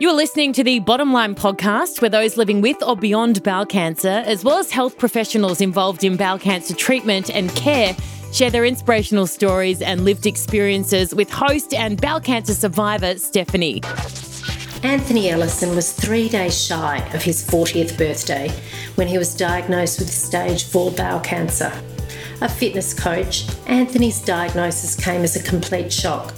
You're listening to the Bottom Line podcast, where those living with or beyond bowel cancer, as well as health professionals involved in bowel cancer treatment and care, share their inspirational stories and lived experiences with host and bowel cancer survivor Stephanie. Anthony Ellison was three days shy of his 40th birthday when he was diagnosed with stage 4 bowel cancer. A fitness coach, Anthony's diagnosis came as a complete shock.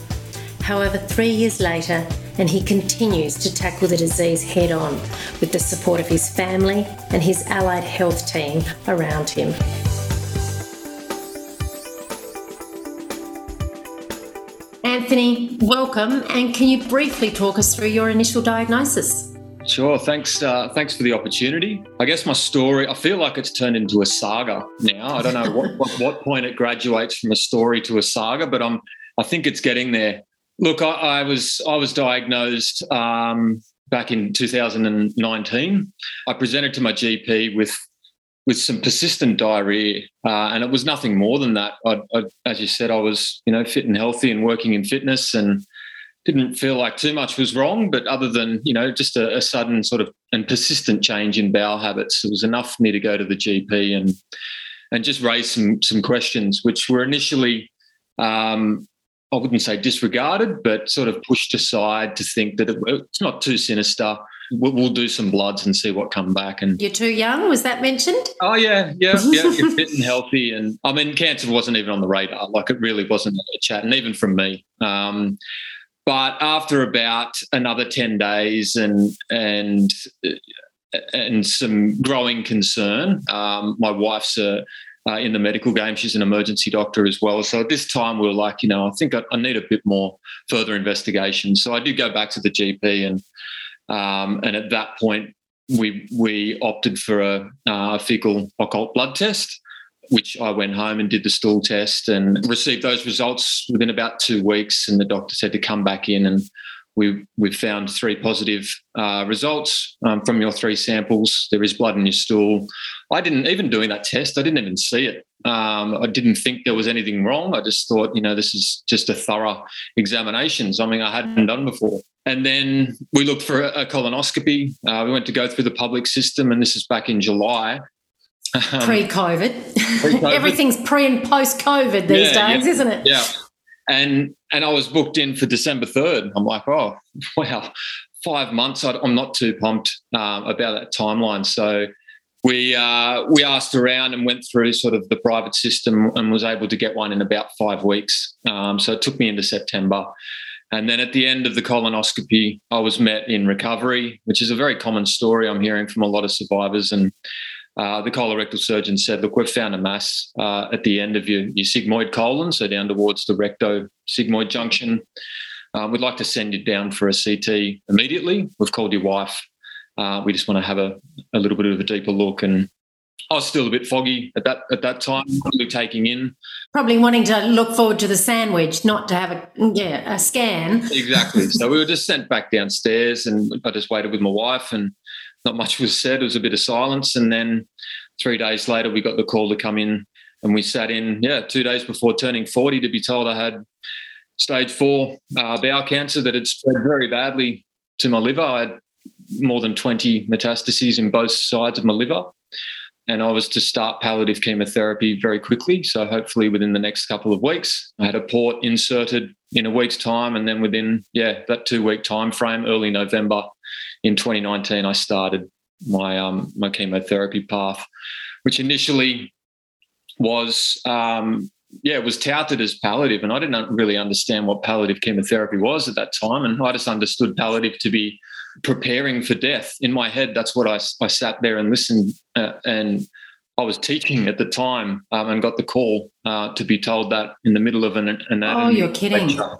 However, three years later, and he continues to tackle the disease head on with the support of his family and his allied health team around him. Anthony, welcome, and can you briefly talk us through your initial diagnosis? Sure. Thanks. Uh, thanks for the opportunity. I guess my story. I feel like it's turned into a saga now. I don't know what, what, what point it graduates from a story to a saga, but I'm. I think it's getting there. Look, I, I was I was diagnosed um, back in 2019. I presented to my GP with with some persistent diarrhea, uh, and it was nothing more than that. I, I, as you said, I was you know fit and healthy and working in fitness, and didn't feel like too much was wrong. But other than you know just a, a sudden sort of and persistent change in bowel habits, it was enough for me to go to the GP and and just raise some some questions, which were initially um, I wouldn't say disregarded, but sort of pushed aside to think that it, it's not too sinister. We'll, we'll, do some bloods and see what come back. And you're too young. Was that mentioned? Oh yeah, yeah, yeah. You're fit and healthy, and I mean, cancer wasn't even on the radar. Like it really wasn't a chat, and even from me. Um, but after about another ten days, and and and some growing concern, um, my wife's a uh, in the medical game. She's an emergency doctor as well. So at this time, we were like, you know, I think I, I need a bit more further investigation. So I did go back to the GP, and um, and at that point, we we opted for a uh, fecal occult blood test, which I went home and did the stool test and received those results within about two weeks. And the doctor said to come back in and we we found three positive uh, results um, from your three samples. There is blood in your stool. I didn't even doing that test. I didn't even see it. Um, I didn't think there was anything wrong. I just thought, you know, this is just a thorough examination, something I hadn't done before. And then we looked for a, colonoscopy. Uh, we went to go through the public system, and this is back in July. Um, pre-COVID. pre-COVID. Everything's pre and post-COVID these yeah, days, yeah, isn't it? Yeah and and I was booked in for December third. I'm like, oh wow, five months. I'm not too pumped um, about that timeline. So we uh, we asked around and went through sort of the private system and was able to get one in about five weeks. Um, so it took me into September. And then at the end of the colonoscopy, I was met in recovery, which is a very common story I'm hearing from a lot of survivors. And uh, the colorectal surgeon said, look, we've found a mass uh, at the end of your, your sigmoid colon, so down towards the recto sigmoid junction. Uh, we'd like to send you down for a CT immediately. We've called your wife. Uh, we just want to have a, a little bit of a deeper look. And I was still a bit foggy at that at that time, probably taking in. Probably wanting to look forward to the sandwich, not to have a yeah a scan. Exactly. so we were just sent back downstairs, and I just waited with my wife and not much was said. It was a bit of silence. And then three days later, we got the call to come in and we sat in, yeah, two days before turning 40 to be told I had stage four uh, bowel cancer that had spread very badly to my liver. I had more than 20 metastases in both sides of my liver. And I was to start palliative chemotherapy very quickly. So hopefully within the next couple of weeks, I had a port inserted in a week's time. And then within, yeah, that two week time frame, early November, in 2019, I started my um, my chemotherapy path, which initially was um, yeah was touted as palliative, and I didn't really understand what palliative chemotherapy was at that time, and I just understood palliative to be preparing for death. In my head, that's what I, I sat there and listened, uh, and I was teaching at the time, um, and got the call uh, to be told that in the middle of an anatomy. Oh, you're kidding. Lecture.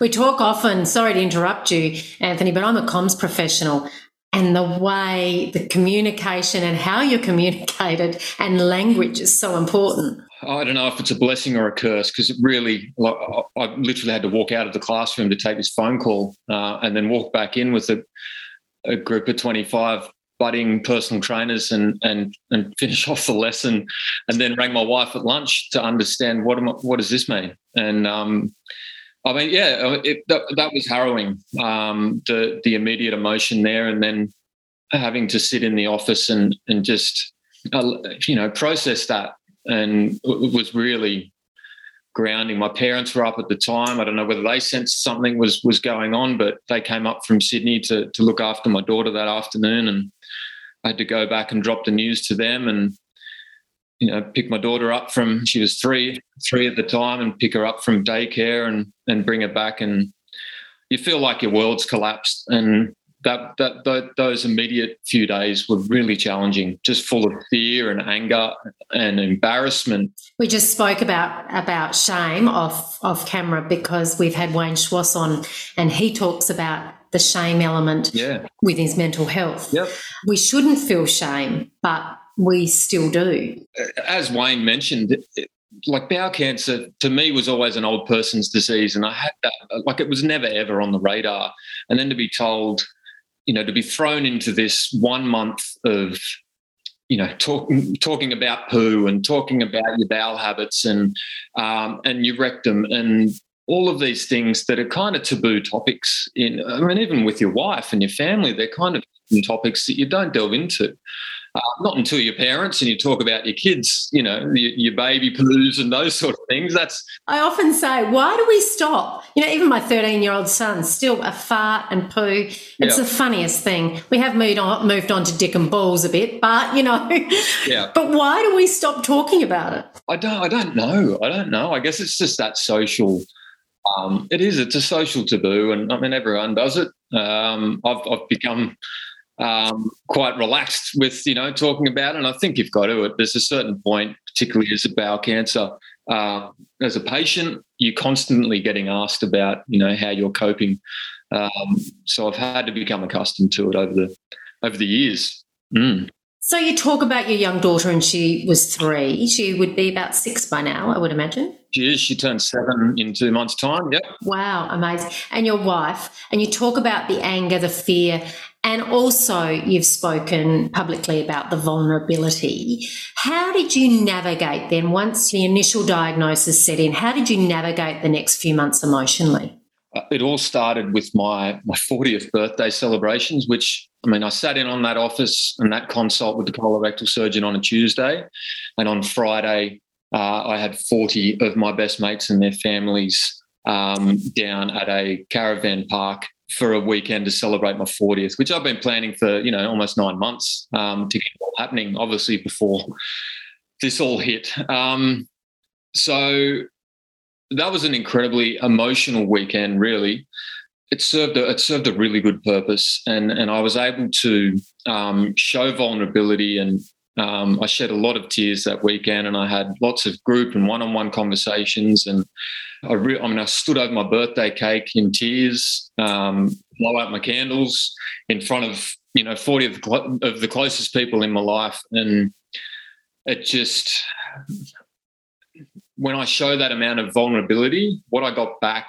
We talk often, sorry to interrupt you, Anthony, but I'm a comms professional. And the way the communication and how you're communicated and language is so important. I don't know if it's a blessing or a curse because it really, I literally had to walk out of the classroom to take this phone call uh, and then walk back in with a, a group of 25 budding personal trainers and and and finish off the lesson, and then rang my wife at lunch to understand what am I, what does this mean, and um, I mean, yeah, it, that, that was harrowing. Um, the the immediate emotion there, and then having to sit in the office and and just uh, you know process that, and it was really grounding. My parents were up at the time. I don't know whether they sensed something was was going on, but they came up from Sydney to to look after my daughter that afternoon, and I had to go back and drop the news to them and you know pick my daughter up from she was three three at the time and pick her up from daycare and and bring her back and you feel like your world's collapsed and that, that, that those immediate few days were really challenging, just full of fear and anger and embarrassment. We just spoke about about shame off off camera because we've had Wayne Schwass on, and he talks about the shame element yeah. with his mental health. Yep. We shouldn't feel shame, but we still do. As Wayne mentioned, like bowel cancer to me was always an old person's disease, and I had that like it was never ever on the radar. And then to be told you know, to be thrown into this one month of, you know, talk, talking about poo and talking about your bowel habits and um, and your rectum and all of these things that are kind of taboo topics in I mean even with your wife and your family they're kind of topics that you don't delve into uh, not until your parents and you talk about your kids, you know, your, your, baby poos and those sort of things. That's. I often say, why do we stop? You know, even my 13 year old son, still a fart and poo. It's yeah. the funniest thing. We have moved on, moved on to dick and balls a bit, but, you know, yeah. but why do we stop talking about it? I don't, I don't know. I don't know. I guess it's just that social. Um, it is. It's a social taboo, and I mean everyone does it. Um, I've, I've become um, quite relaxed with you know talking about it. And I think you've got to. It. There's a certain point, particularly as a bowel cancer, uh, as a patient, you're constantly getting asked about you know how you're coping. Um, so I've had to become accustomed to it over the over the years. Mm. So you talk about your young daughter, and she was three. She would be about six by now, I would imagine. She is. She turned seven in two months' time. Yep. Wow, amazing. And your wife, and you talk about the anger, the fear, and also, you've spoken publicly about the vulnerability. How did you navigate then once the initial diagnosis set in? How did you navigate the next few months emotionally? Uh, it all started with my my 40th birthday celebrations, which I mean, I sat in on that office and that consult with the colorectal surgeon on a Tuesday, and on Friday, uh, I had 40 of my best mates and their families um, down at a caravan park for a weekend to celebrate my 40th, which I've been planning for, you know, almost nine months um, to get all happening, obviously, before this all hit. Um, so that was an incredibly emotional weekend, really. It served a, it served a really good purpose, and and I was able to um, show vulnerability, and um, I shed a lot of tears that weekend, and I had lots of group and one on one conversations, and I, re- I mean, I stood over my birthday cake in tears, um, blow out my candles in front of you know forty of the, cl- of the closest people in my life, and it just when I show that amount of vulnerability, what I got back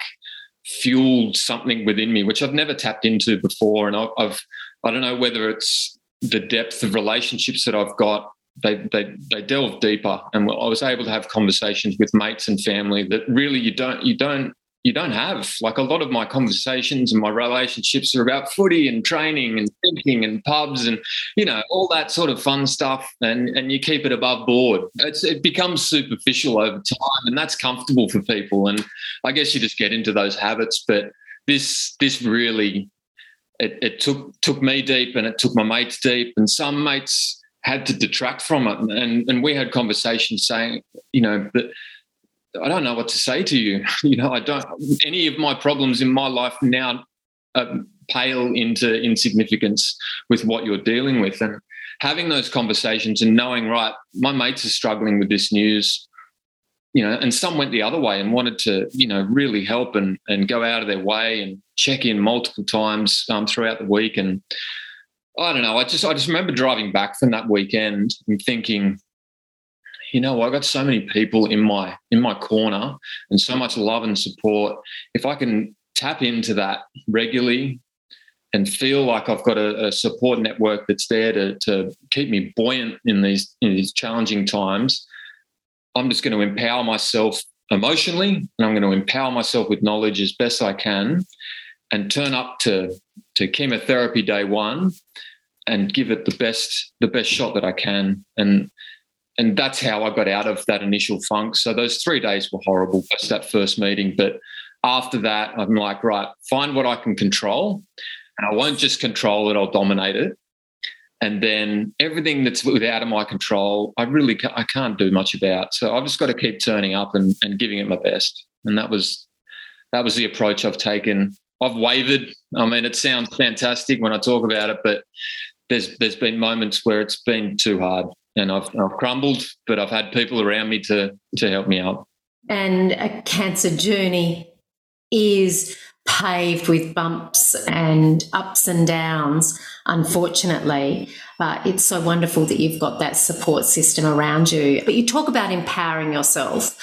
fueled something within me, which I've never tapped into before, and I've, I've I don't know whether it's the depth of relationships that I've got they they they delve deeper, and I was able to have conversations with mates and family that really you don't you don't you don't have. Like a lot of my conversations and my relationships are about footy and training and thinking and pubs and you know all that sort of fun stuff, and and you keep it above board. It's it becomes superficial over time, and that's comfortable for people. And I guess you just get into those habits, but this this really it, it took took me deep and it took my mates deep and some mates had to detract from it. And, and we had conversations saying, you know, but I don't know what to say to you. You know, I don't, any of my problems in my life now uh, pale into insignificance with what you're dealing with. And having those conversations and knowing, right, my mates are struggling with this news, you know, and some went the other way and wanted to, you know, really help and, and go out of their way and check in multiple times um, throughout the week. And, I don't know. I just I just remember driving back from that weekend and thinking, you know, I got so many people in my in my corner and so much love and support. If I can tap into that regularly and feel like I've got a, a support network that's there to, to keep me buoyant in these in these challenging times, I'm just going to empower myself emotionally and I'm going to empower myself with knowledge as best I can and turn up to to chemotherapy day one and give it the best the best shot that I can and and that's how I got out of that initial funk. So those three days were horrible. That's that first meeting, but after that, I'm like, right, find what I can control, and I won't just control it; I'll dominate it. And then everything that's without of my control, I really ca- I can't do much about. So I've just got to keep turning up and, and giving it my best. And that was that was the approach I've taken. I've wavered. I mean, it sounds fantastic when I talk about it, but there's there's been moments where it's been too hard and I've, I've crumbled, but I've had people around me to to help me out. And a cancer journey is paved with bumps and ups and downs, unfortunately. But it's so wonderful that you've got that support system around you. But you talk about empowering yourself.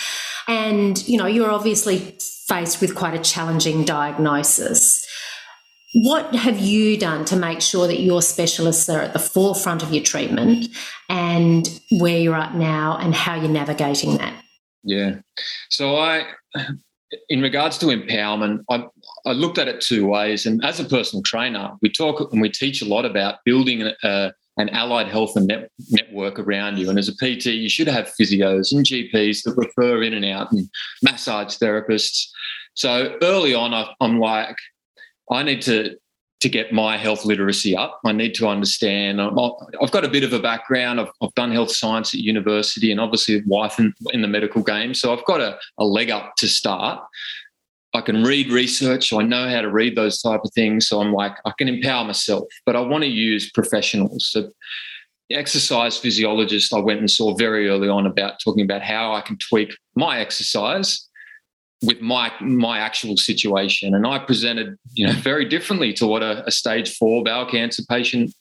And, you know, you're obviously faced with quite a challenging diagnosis. What have you done to make sure that your specialists are at the forefront of your treatment and where you're at now and how you're navigating that? Yeah. So I, in regards to empowerment, I, I looked at it two ways. And as a personal trainer, we talk and we teach a lot about building a, an allied health and net, network around you. And as a PT, you should have physios and GPs that refer in and out and massage therapists. So early on, I, I'm like, I need to to get my health literacy up. I need to understand. I've got a bit of a background. I've, I've done health science at university and obviously wife in, in the medical game. So I've got a, a leg up to start. I can read research. I know how to read those type of things. So I'm like, I can empower myself, but I want to use professionals. So exercise physiologist I went and saw very early on about talking about how I can tweak my exercise with my my actual situation and i presented you know very differently to what a, a, stage four bowel cancer patient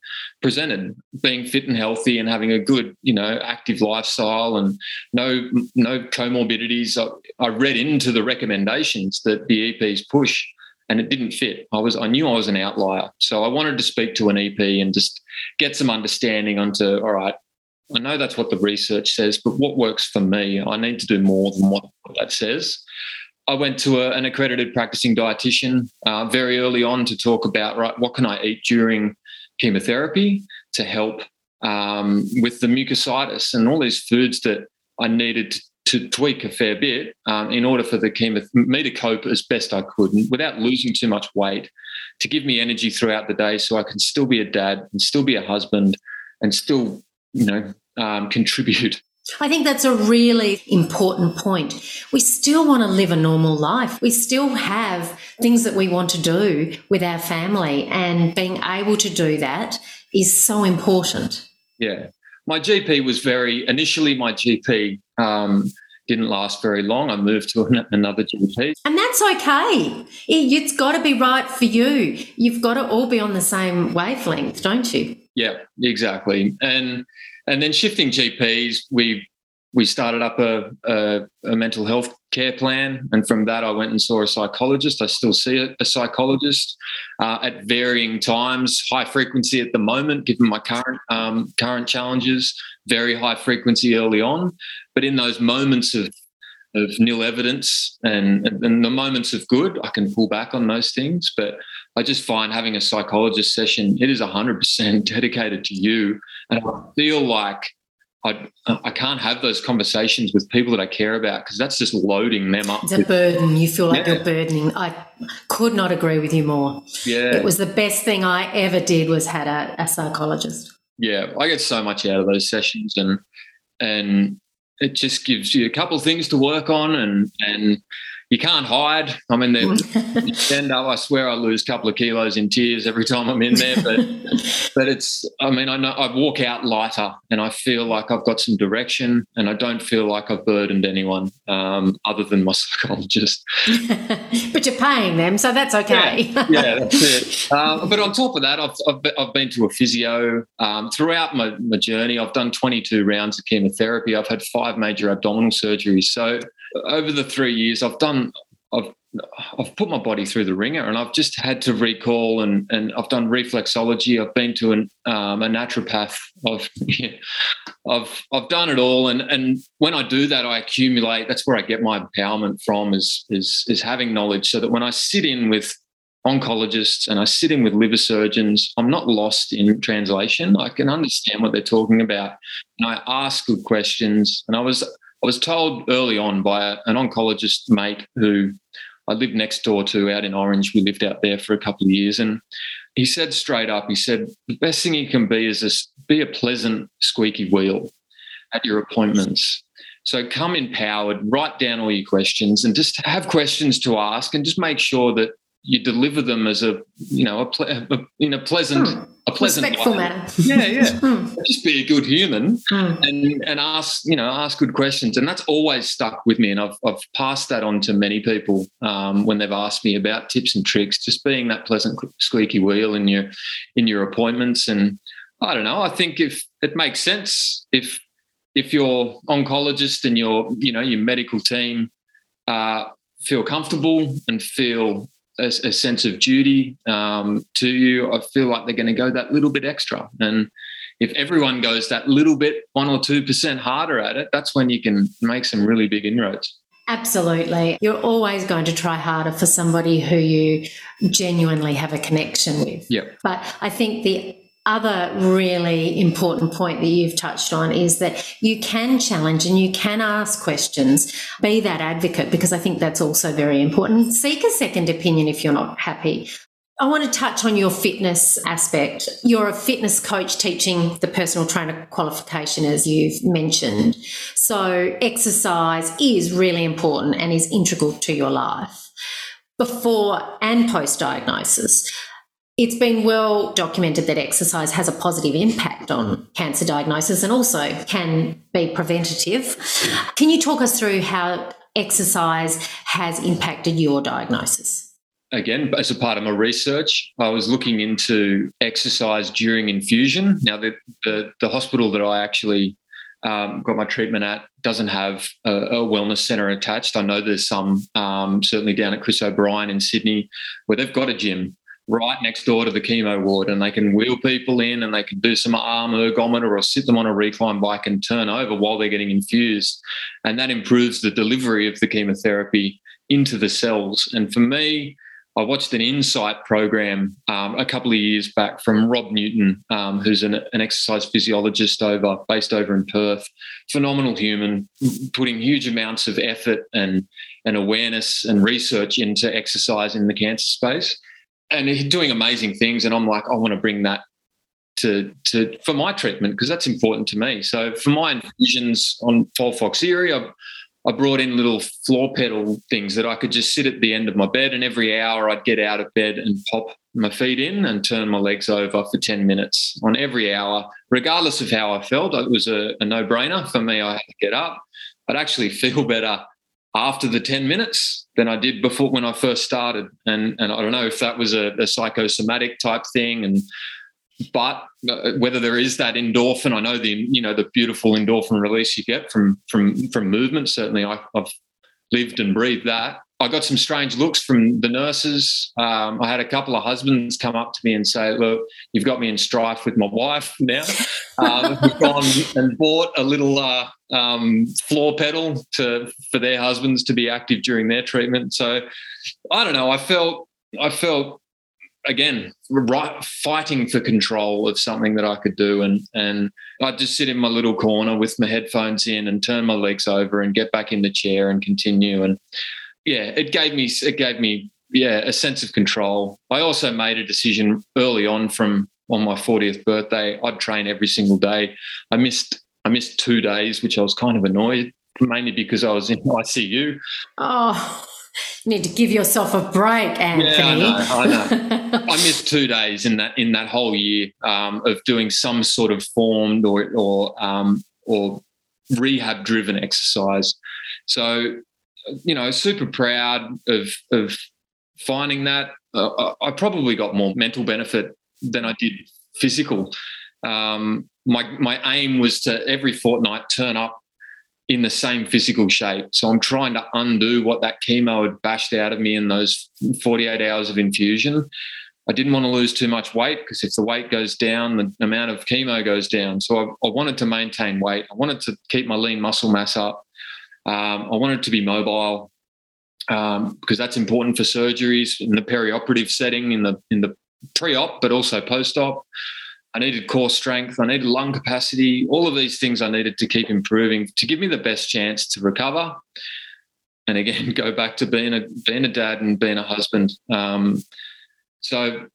presented being fit and healthy and having a good you know active lifestyle and no no comorbidities i, I read into the recommendations that the eps push and it didn't fit i was i knew i was an outlier so i wanted to speak to an ep and just get some understanding onto all right I know that's what the research says, but what works for me? I need to do more than what that says. I went to a, an accredited practicing dietitian uh, very early on to talk about right what can I eat during chemotherapy to help um, with the mucositis and all these foods that I needed to, to tweak a fair bit um, in order for the chemo me to cope as best I could without losing too much weight to give me energy throughout the day so I can still be a dad and still be a husband and still you know um, contribute I think that's a really important point. We still want to live a normal life. We still have things that we want to do with our family, and being able to do that is so important. Yeah. My GP was very, initially, my GP um, didn't last very long. I moved to another GP. And that's okay. It's got to be right for you. You've got to all be on the same wavelength, don't you? Yeah, exactly. And and then shifting GPs, we we started up a, a, a, mental health care plan, and from that, I went and saw a psychologist. I still see a, a psychologist uh, at varying times, high frequency at the moment, given my current um, current challenges. Very high frequency early on, but in those moments of of nil evidence and, and the moments of good, I can pull back on those things. But I just find having a psychologist session, it is 100% dedicated to you. And I feel like I, I can't have those conversations with people that I care about because that's just loading them up. It's a burden. You feel like yeah. you're burdening. I could not agree with you more. Yeah. It was the best thing I ever did was had a, a psychologist. Yeah. I get so much out of those sessions and and it just gives you a couple of things to work on and and you can't hide. I mean, end up. I swear I lose a couple of kilos in tears every time I'm in there, but but it's. I mean, I know I walk out lighter, and I feel like I've got some direction, and I don't feel like I've burdened anyone um, other than my psychologist. but you're paying them, so that's okay. yeah, yeah that's it. Uh, but on top of that, I've I've, I've been to a physio um, throughout my, my journey. I've done 22 rounds of chemotherapy. I've had five major abdominal surgeries. So over the three years, I've done I've I've put my body through the wringer, and I've just had to recall and and I've done reflexology. I've been to an, um, a naturopath. I've I've I've done it all, and and when I do that, I accumulate. That's where I get my empowerment from. Is is is having knowledge, so that when I sit in with oncologists and I sit in with liver surgeons, I'm not lost in translation. I can understand what they're talking about, and I ask good questions. And I was I was told early on by an oncologist mate who I lived next door to out in Orange. We lived out there for a couple of years, and he said straight up, he said the best thing you can be is a, be a pleasant squeaky wheel at your appointments. So come empowered, write down all your questions, and just have questions to ask, and just make sure that you deliver them as a you know a, a in a pleasant hmm. A pleasant respectful way. manner. Yeah, yeah. Hmm. Just be a good human hmm. and and ask you know ask good questions, and that's always stuck with me. And I've I've passed that on to many people um, when they've asked me about tips and tricks. Just being that pleasant squeaky wheel in your in your appointments, and I don't know. I think if it makes sense if if your oncologist and your you know your medical team uh, feel comfortable and feel a, a sense of duty um, to you, I feel like they're going to go that little bit extra. And if everyone goes that little bit, one or 2% harder at it, that's when you can make some really big inroads. Absolutely. You're always going to try harder for somebody who you genuinely have a connection with. Yeah. But I think the other really important point that you've touched on is that you can challenge and you can ask questions, be that advocate, because I think that's also very important. Seek a second opinion if you're not happy. I want to touch on your fitness aspect. You're a fitness coach teaching the personal trainer qualification, as you've mentioned. So, exercise is really important and is integral to your life before and post diagnosis. It's been well documented that exercise has a positive impact on cancer diagnosis and also can be preventative. Can you talk us through how exercise has impacted your diagnosis? Again, as a part of my research, I was looking into exercise during infusion. Now, the, the, the hospital that I actually um, got my treatment at doesn't have a, a, wellness centre attached. I know there's some, um, certainly down at Chris O'Brien in Sydney, where they've got a gym right next door to the chemo ward and they can wheel people in and they can do some arm ergometer or sit them on a recline bike and turn over while they're getting infused. And that improves the delivery of the chemotherapy into the cells. And for me, I watched an insight program um, a couple of years back from Rob Newton, um, who's an, an, exercise physiologist over based over in Perth. Phenomenal human, putting huge amounts of effort and and awareness and research into exercise in the cancer space and he's doing amazing things. And I'm like, I want to bring that to to for my treatment because that's important to me. So for my infusions on Folfoxiri, I, I brought in little floor pedal things that I could just sit at the end of my bed, and every hour I'd get out of bed and pop my feet in and turn my legs over for 10 minutes on every hour, regardless of how I felt. It was a, a no brainer for me. I had to get up. I'd actually feel better after the 10 minutes than I did before when I first started. And, and I don't know if that was a, a psychosomatic type thing. And, but uh, whether there is that endorphin, I know the, you know, the beautiful endorphin release you get from, from, from movement. Certainly I, I've lived and breathed that. I got some strange looks from the nurses. Um, I had a couple of husbands come up to me and say, "Look, you've got me in strife with my wife now. Um, we've gone and bought a little uh, um, floor pedal to for their husbands to be active during their treatment." So, I don't know. I felt I felt again right, fighting for control of something that I could do, and and I'd just sit in my little corner with my headphones in and turn my legs over and get back in the chair and continue and yeah, it gave me it gave me yeah a sense of control. I also made a decision early on from on my 40th birthday. I'd train every single day. I missed I missed two days, which I was kind of annoyed, mainly because I was in ICU. Oh. You need to give yourself a break, Anthony. Yeah, I know. I know. I missed two days in that in that whole year um, of doing some sort of formed or or um, or rehab driven exercise. So you know, super proud of of finding that. Uh, I probably got more mental benefit than I did physical. Um, my my aim was to every fortnight turn up in the same physical shape. So I'm trying to undo what that chemo had bashed out of me in those 48 hours of infusion. I didn't want to lose too much weight because if the weight goes down, the amount of chemo goes down. So I, I wanted to maintain weight. I wanted to keep my lean muscle mass up. Um, I wanted to be mobile um, because that's important for surgeries in the perioperative setting, in the in the pre-op, but also post-op. I needed core strength. I needed lung capacity. All of these things I needed to keep improving to give me the best chance to recover. And again, go back to being a being a dad and being a husband. Um, so,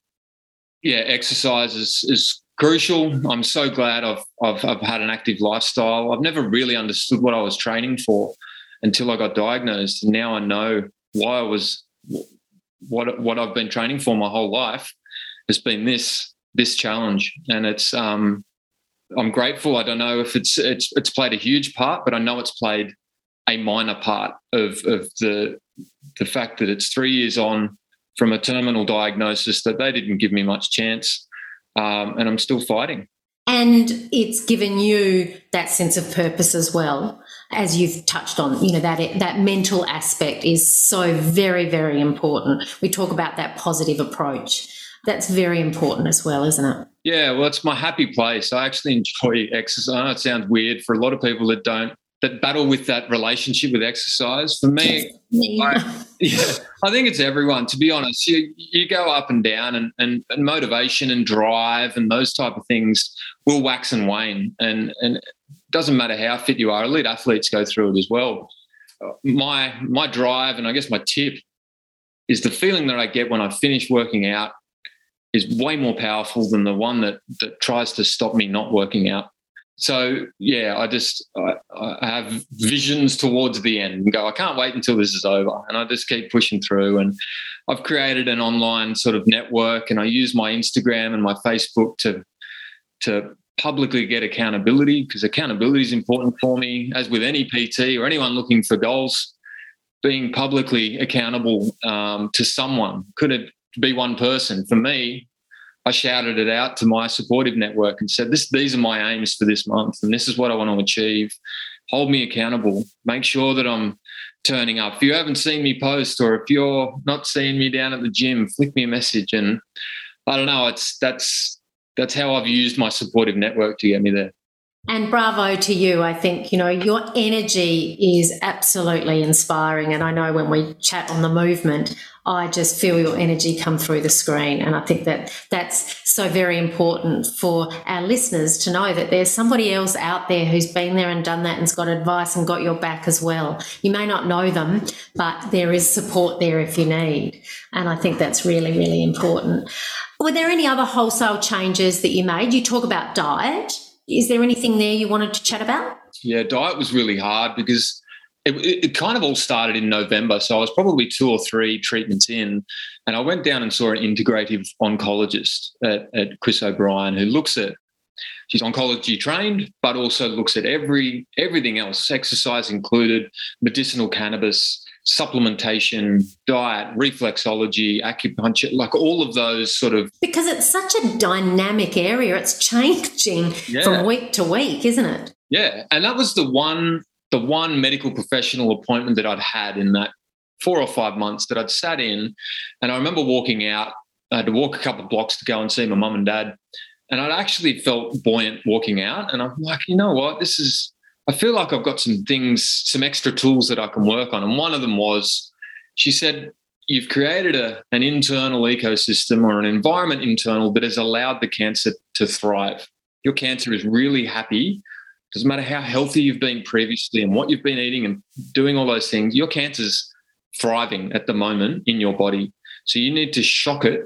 yeah, exercise is, is crucial. I'm so glad I've, I've I've had an active lifestyle. I've never really understood what I was training for until I got diagnosed. Now I know why I was what what I've been training for my whole life has been this this challenge, and it's um, I'm grateful. I don't know if it's it's it's played a huge part, but I know it's played a minor part of of the the fact that it's three years on from a terminal diagnosis that they didn't give me much chance, um, and I'm still fighting. And it's given you that sense of purpose as well, as you've touched on. You know that that mental aspect is so very very important. We talk about that positive approach that's very important as well, isn't it? Yeah, well, it's my happy place. I actually enjoy exercise. I know it sounds weird for a lot of people that don't that battle with that relationship with exercise. For me, I, yeah, I think it's everyone. To be honest, you you go up and down, and, and, and motivation and drive and those type of things will wax and wane, and and it doesn't matter how fit you are. Elite athletes go through it as well. My my drive, and I guess my tip is the feeling that I get when I finish working out is way more powerful than the one that that tries to stop me not working out. So yeah, I just I, I, have visions towards the end and go. I can't wait until this is over, and I just keep pushing through. And I've created an online sort of network, and I use my Instagram and my Facebook to to publicly get accountability because accountability is important for me. As with any PT or anyone looking for goals, being publicly accountable um, to someone could it be one person. For me, I shouted it out to my supportive network and said, "This, these are my aims for this month, and this is what I want to achieve. Hold me accountable. Make sure that I'm turning up. If you haven't seen me post, or if you're not seeing me down at the gym, flick me a message." And I don't know. It's that's that's how I've used my supportive network to get me there. And bravo to you. I think, you know, your energy is absolutely inspiring. And I know when we chat on the movement, I just feel your energy come through the screen. And I think that that's so very important for our listeners to know that there's somebody else out there who's been there and done that and's got advice and got your back as well. You may not know them, but there is support there if you need. And I think that's really, really important. Were there any other wholesale changes that you made? You talk about diet is there anything there you wanted to chat about? Yeah, diet was really hard because it, it, kind of all started in November. So I was probably two or three treatments in, and I went down and saw an integrative oncologist at, at Chris O'Brien who looks at she's oncology trained, but also looks at every everything else, exercise included, medicinal cannabis, supplementation, diet, reflexology, acupuncture, like all of those sort of. Because it's such a dynamic area, it's changing yeah. from week to week, isn't it? Yeah, and that was the one the one medical professional appointment that I'd had in that four or five months that I'd sat in, and I remember walking out. I had to walk a couple of blocks to go and see my mum and dad, and I'd actually felt buoyant walking out. And I'm like, you know what, this is I feel like I've got some things, some extra tools that I can work on. And one of them was she said, You've created a, an internal ecosystem or an environment internal that has allowed the cancer to thrive. Your cancer is really happy. Doesn't matter how healthy you've been previously and what you've been eating and doing all those things, your cancer's thriving at the moment in your body. So you need to shock it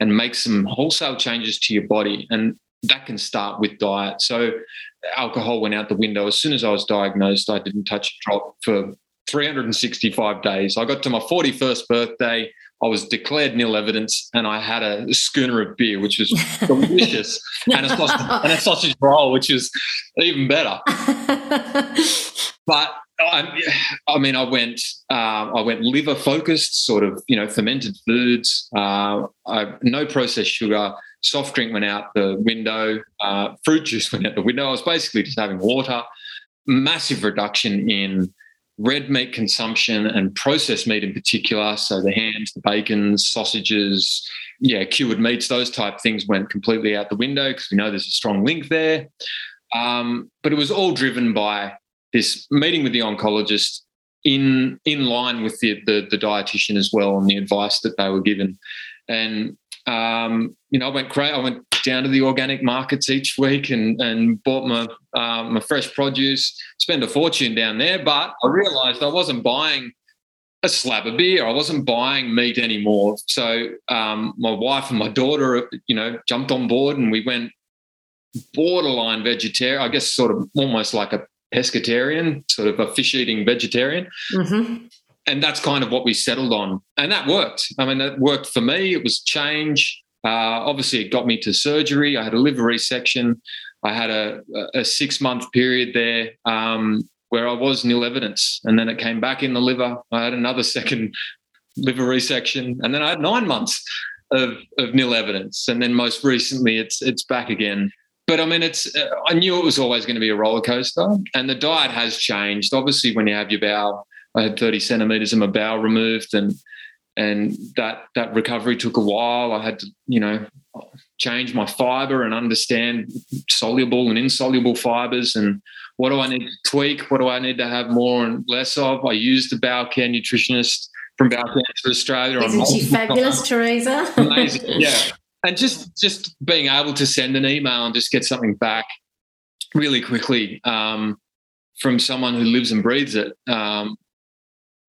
and make some wholesale changes to your body. And that can start with diet. So alcohol went out the window. As soon as I was diagnosed, I didn't touch a drop for 365 days. I got to my 41st birthday. I was declared nil evidence, and I had a schooner of beer, which was delicious, and, a sausage, and a sausage roll, which was even better. but I, I, mean, I went, uh, I went liver focused, sort of, you know, fermented foods, uh, I, no processed sugar, soft drink went out the window, uh, fruit juice went out the window. I was basically just having water. massive reduction in red meat consumption and processed meat in particular. So the hams, the bacons, sausages, yeah, cured meats, those type things went completely out the window because we know there's a strong link there. Um, but it was all driven by this meeting with the oncologist in in line with the, the, the dietitian as well and the advice that they were given. And um, you know, I went crazy. I went down to the organic markets each week and and bought my uh, my fresh produce. Spent a fortune down there, but I realised I wasn't buying a slab of beer. I wasn't buying meat anymore. So um, my wife and my daughter, you know, jumped on board and we went borderline vegetarian. I guess sort of almost like a pescatarian, sort of a fish eating vegetarian. Mm-hmm. And that's kind of what we settled on. And that worked. I mean, that worked for me. It was change. Uh, obviously, it got me to surgery. I had a liver resection. I had a, a six month period there um, where I was nil evidence. And then it came back in the liver. I had another second liver resection. And then I had nine months of, of nil evidence. And then most recently, it's, it's back again but I mean, it's. Uh, I knew it was always going to be a roller coaster, and the diet has changed. Obviously, when you have your bowel, I had 30 centimeters of my bowel removed, and and that that recovery took a while. I had to, you know, change my fiber and understand soluble and insoluble fibers, and what do I need to tweak? What do I need to have more and less of? I used the bowel care nutritionist from Bowel Cancer Australia. Isn't she fabulous, Teresa? Amazing, yeah and just just being able to send an email and just get something back really quickly um, from someone who lives and breathes it. Um,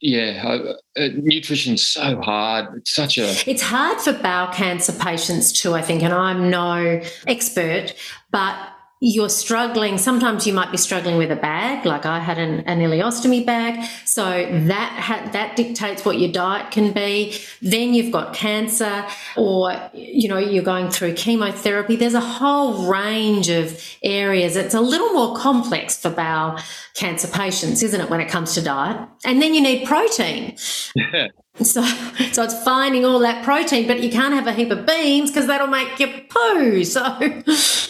yeah, uh, nutrition's so hard. It's such a. It's hard for bowel cancer patients too, I think, and I'm no expert, but you're struggling sometimes you might be struggling with a bag like i had an, an ileostomy bag. So that ha- that dictates what your diet can be. Then you've got cancer or you know you're going through chemotherapy. There's a whole range of areas. It's a little more complex for bowel cancer patients isn't it when it comes to diet? And then you need protein. So, so it's finding all that protein, but you can't have a heap of beans because that'll make you poo. So,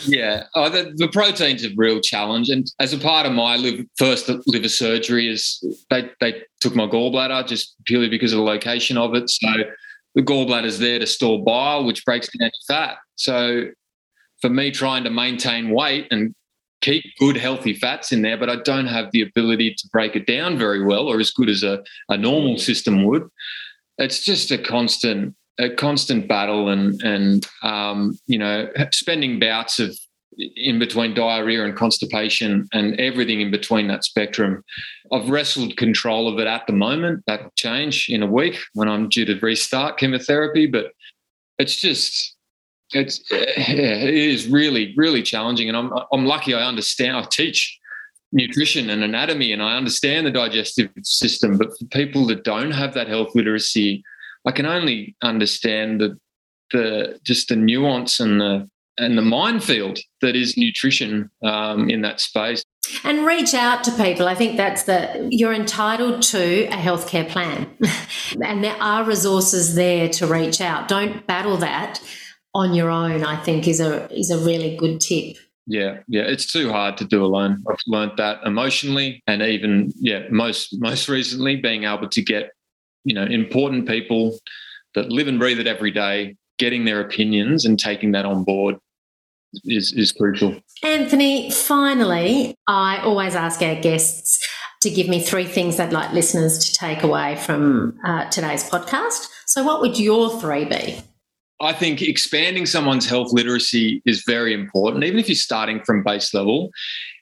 yeah, oh, the, the, protein's a real challenge. And as a part of my liver, first liver surgery, is they they took my gallbladder just purely because of the location of it. So the gallbladder's there to store bile, which breaks down fat. So for me, trying to maintain weight and keep good healthy fats in there, but I don't have the ability to break it down very well or as good as a, a normal system would. It's just a constant a constant battle and and um, you know spending bouts of in between diarrhea and constipation and everything in between that spectrum. I've wrestled control of it at the moment. That will change in a week when I'm due to restart chemotherapy, but it's just it's it is really really challenging and i'm i'm lucky i understand i teach nutrition and anatomy and i understand the digestive system but for people that don't have that health literacy i can only understand the the just the nuance and the and the minefield that is nutrition um, in that space and reach out to people. I think that's the you're entitled to a healthcare plan, and there are resources there to reach out. Don't battle that on your own, I think is a is a really good tip. Yeah, yeah, it's too hard to do alone. I've learned that emotionally, and even yeah, most most recently, being able to get you know important people that live and breathe it every day, getting their opinions and taking that on board is is crucial. Anthony, finally, I always ask our guests to give me three things they'd like listeners to take away from uh, today's podcast. So, what would your three be? I think expanding someone's health literacy is very important, even if you're starting from base level,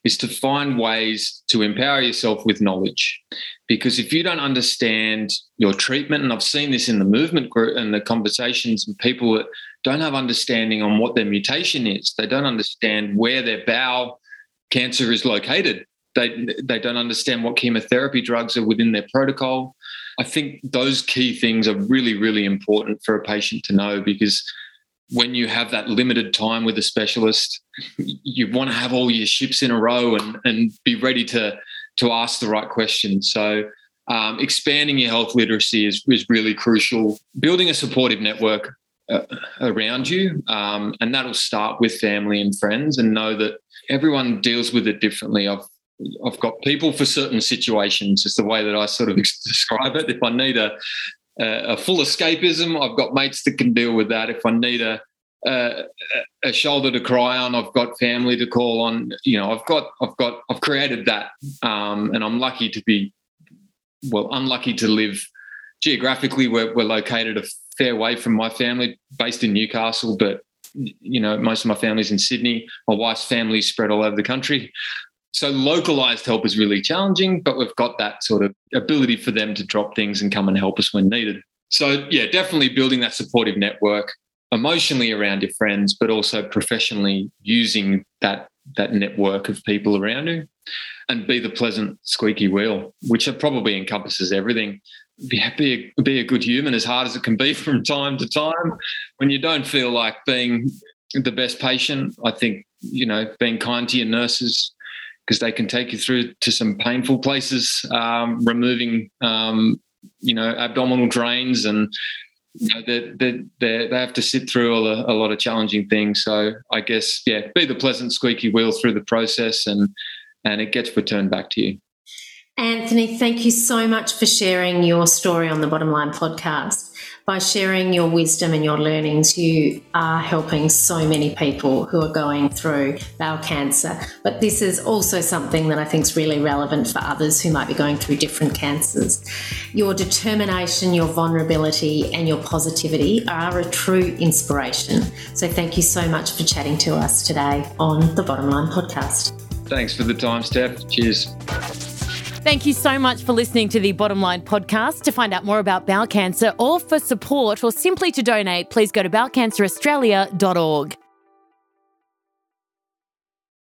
is to find ways to empower yourself with knowledge. Because if you don't understand your treatment, and I've seen this in the movement group and the conversations and people that don't have understanding on what their mutation is, they don't understand where their bowel cancer is located. They, they don't understand what chemotherapy drugs are within their protocol. I think those key things are really, really important for a patient to know because when you have that limited time with a specialist, you want to have all your ships in a row and, and be ready to, to ask the right questions. So, um, expanding your health literacy is, is really crucial. Building a supportive network uh, around you, um, and that'll start with family and friends, and know that everyone deals with it differently. I've I've got people for certain situations. Is the way that I sort of describe it. If I need a a full escapism, I've got mates that can deal with that. If I need a a, a shoulder to cry on, I've got family to call on. You know, I've got I've got I've created that, um, and I'm lucky to be well, unlucky to live geographically. We're, we're located a fair way from my family, based in Newcastle, but you know, most of my family's in Sydney. My wife's family spread all over the country. So localized help is really challenging, but we've got that sort of ability for them to drop things and come and help us when needed. So yeah, definitely building that supportive network emotionally around your friends, but also professionally using that that network of people around you and be the pleasant squeaky wheel, which probably encompasses everything. Be, be, a, be a good human as hard as it can be from time to time. When you don't feel like being the best patient, I think, you know, being kind to your nurses because they can take you through to some painful places, um, removing, um, you know, abdominal drains and you know, they, they, they have to sit through a, a lot of challenging things. So I guess, yeah, be the pleasant squeaky wheel through the process and and it gets returned back to you. Anthony, thank you so much for sharing your story on the Bottom Line podcast. By sharing your wisdom and your learnings, you are helping so many people who are going through bowel cancer. But this is also something that I think is really relevant for others who might be going through different cancers. Your determination, your vulnerability, and your positivity are a true inspiration. So thank you so much for chatting to us today on the Bottom Line podcast. Thanks for the time, Steph. Cheers. Thank you so much for listening to the Bottom Line podcast. To find out more about bowel cancer or for support or simply to donate, please go to bowelcanceraustralia.org.